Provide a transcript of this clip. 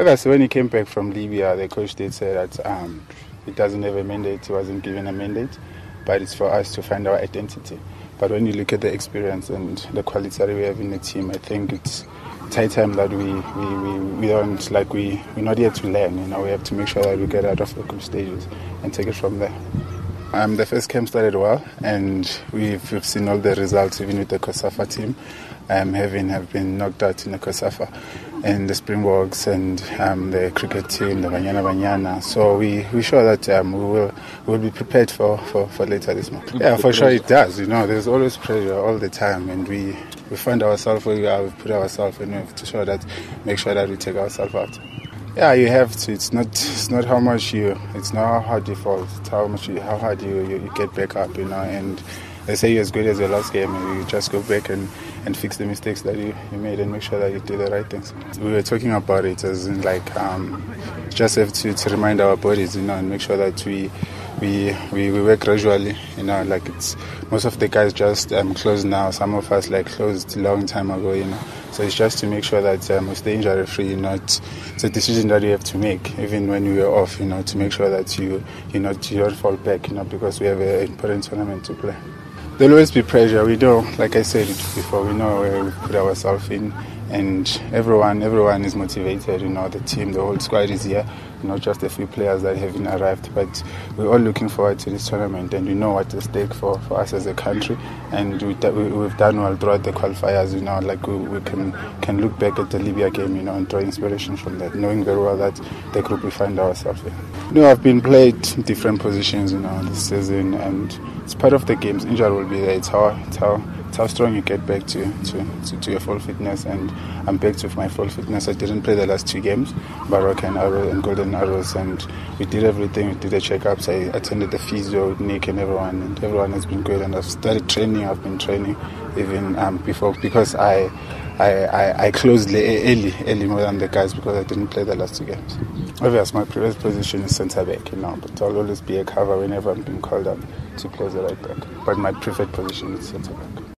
Obviously, when he came back from Libya, the coach did say that um, he doesn't have a mandate. He wasn't given a mandate, but it's for us to find our identity. But when you look at the experience and the quality that we have in the team, I think it's high time that we, we, we, we don't like we we're not yet to learn. You know, we have to make sure that we get out of the group stages and take it from there. Um, the first camp started well, and we've, we've seen all the results, even with the COSAFA team, um, having have been knocked out in the COSAFA, and the Springboks, and um, the cricket team, the Banyana Banyana. So we we sure that um, we will we will be prepared for, for, for later this month. Yeah, for sure it does. You know, there's always pressure all the time, and we we find ourselves where we are. We put ourselves in we have to show that, make sure that we take ourselves out. Yeah, you have to. It's not. It's not how much you. It's not how hard you fall. It's how much you, how hard you, you, you get back up. You know, and they say you're as good as your last game. And you just go back and, and fix the mistakes that you, you made and make sure that you do the right things. We were talking about it as in like um, just have to, to remind our bodies, you know, and make sure that we we, we, we work gradually, you know, like it's most of the guys just um, closed now. Some of us like closed a long time ago, you know. So it's just to make sure that um, we stay injury free. You know, it's, a decision that you have to make, even when we are off. You know, to make sure that you you know you don't fall back. You know, because we have an important tournament to play. There'll always be pressure. We know, like I said before, we know where we put ourselves in and everyone everyone is motivated you know the team the whole squad is here you know not just a few players that haven't arrived. But we're all looking forward to this tournament and we know what's at stake for, for us as a country. And we, we've done well throughout the qualifiers you know like we, we can can look back at the Libya game you know and draw inspiration from that knowing very well that the group we find ourselves in. You know I've been played different positions you know this season and it's part of the games. Injury will be there. It's how it's how how strong you get back to, to, to, to, your full fitness and I'm back to my full fitness. I didn't play the last two games, Baroka and Arrow and Golden Arrows and we did everything, we did the checkups, I attended the physio with Nick and everyone and everyone has been good and I've started training, I've been training even um, before because I I, I, I closed early, early more than the guys because I didn't play the last two games. Obviously, my previous position is centre back, you know, but I'll always be a cover whenever I'm being called up to play the right back. But my preferred position is centre back.